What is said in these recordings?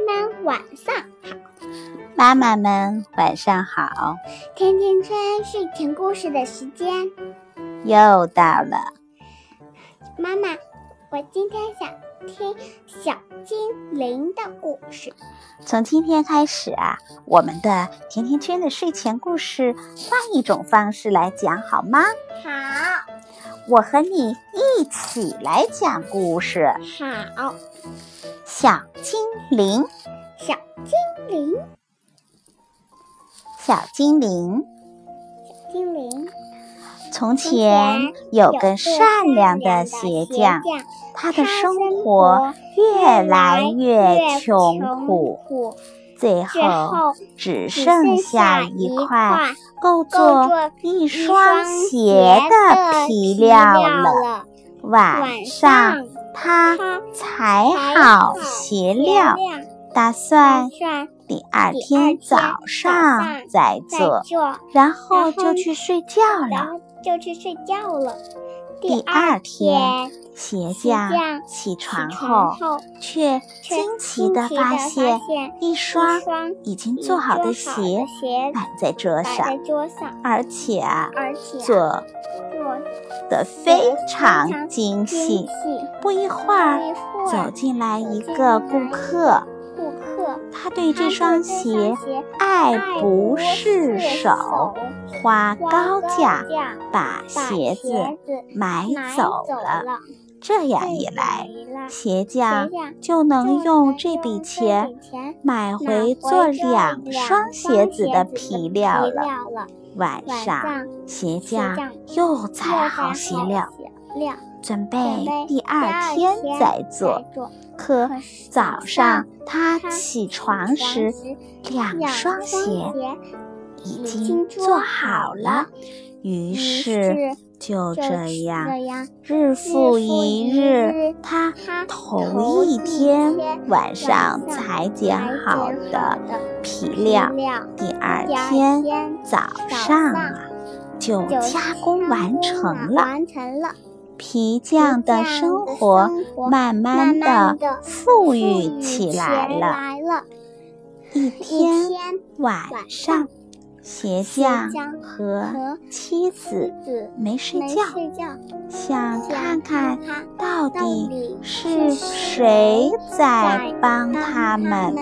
们晚上好，妈妈们晚上好。甜甜圈睡前故事的时间又到了。妈妈，我今天想听小精灵的故事。从今天开始啊，我们的甜甜圈的睡前故事换一种方式来讲好吗？好，我和你一起来讲故事。好，小精灵，小精灵，小精灵。小精灵。从前有个善良的鞋匠，他的生活越来越穷苦，最后只剩下一块够做一双鞋的皮料了。晚上，他裁好鞋料，打算第二天早上再做，然后就去睡觉了。就去睡觉了。第二天，鞋匠起床后，却惊奇地发现一双已经做好的鞋摆在桌上，而且啊，做的非常精细。不一会儿，走进来一个顾客。他对这双鞋爱不释手，花高价把鞋子买走了。这样一来，鞋匠就能用这笔钱买回做两双鞋子的皮料了。晚上，鞋匠又裁好鞋料。准备第二天再做，可早上他起床时，两双鞋已经做好了。于是就这样，日复一日，他头一天晚上裁剪好的皮料，第二天早上啊就加工完成了。皮匠的生活慢慢的富裕起来了。一天晚上，鞋匠和妻子没睡觉，想看看到底是谁在帮他们。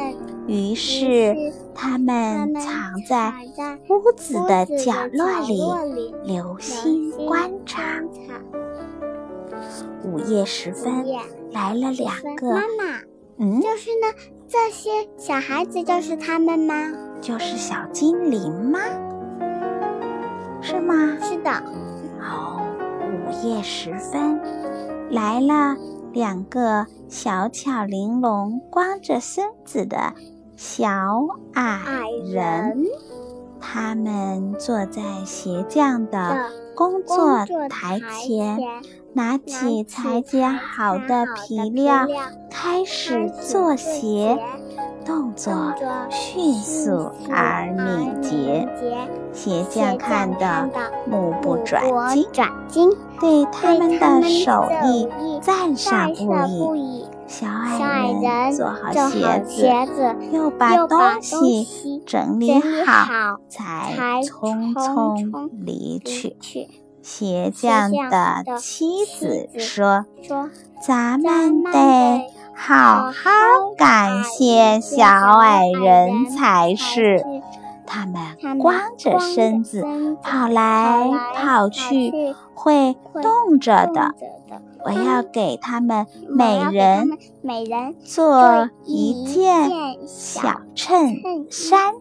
于是，他们藏在屋子的角落里，留心观察。午夜时分，来了两个妈妈。嗯，就是呢，这些小孩子就是他们吗？就是小精灵吗？是吗？是的。哦，午夜时分，来了两个小巧玲珑、光着身子的小矮人。他们坐在鞋匠的工作台前。拿起裁剪好的皮料，开始做鞋，动作迅速而敏捷。鞋匠看得目不转睛，对他们的手艺赞赏不已。小矮人做好鞋子，又把东西整理好，才匆匆离去。鞋匠的妻子说：“咱们得好好感谢小矮人才是。他们光着身子跑来跑去，会动着的。我要给他们每人每人做一件小衬衫，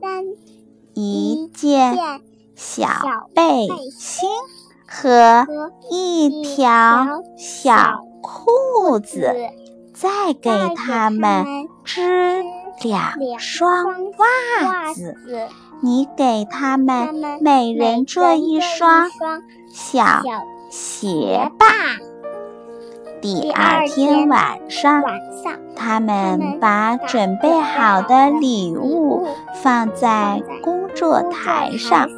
一件小背心。”和一条小裤子，再给他们织两双袜子。你给他们每人做一双小鞋吧。第二天晚上，他们把准备好的礼物放在工作台上。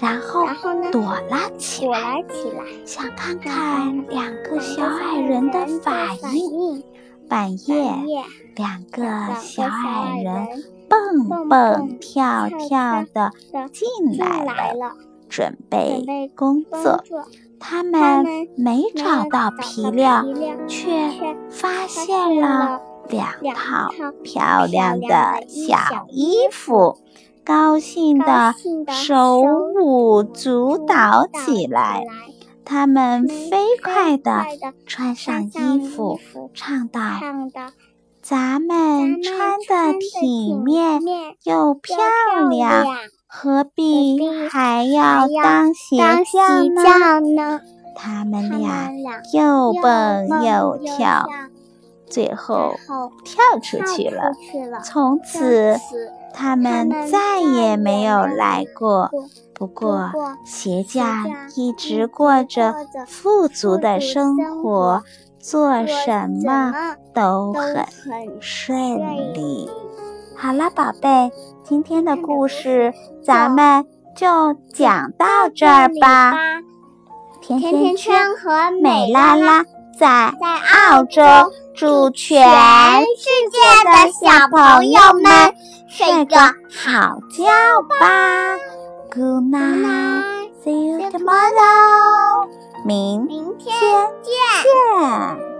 然后躲了起来，想看看两个小矮人的反应。半夜，两个小矮人蹦蹦跳跳的进来了，准备工作。他们没找到皮料，却发现了两套漂亮的小衣服，高兴的手舞足蹈起来。他们飞快地穿上衣服，唱道：“咱们穿的体面又漂亮。”何必还要当鞋匠呢？他们俩又蹦又跳，最后跳出去了。从此，他们再也没有来过。不过，鞋匠一直过着富足的生活，做什么都很顺利。好了，宝贝，今天的故事咱们就讲到这儿吧。甜甜圈和美拉拉在澳洲，祝全世界的小朋友们睡个好觉吧。Good night, see you tomorrow。明天见。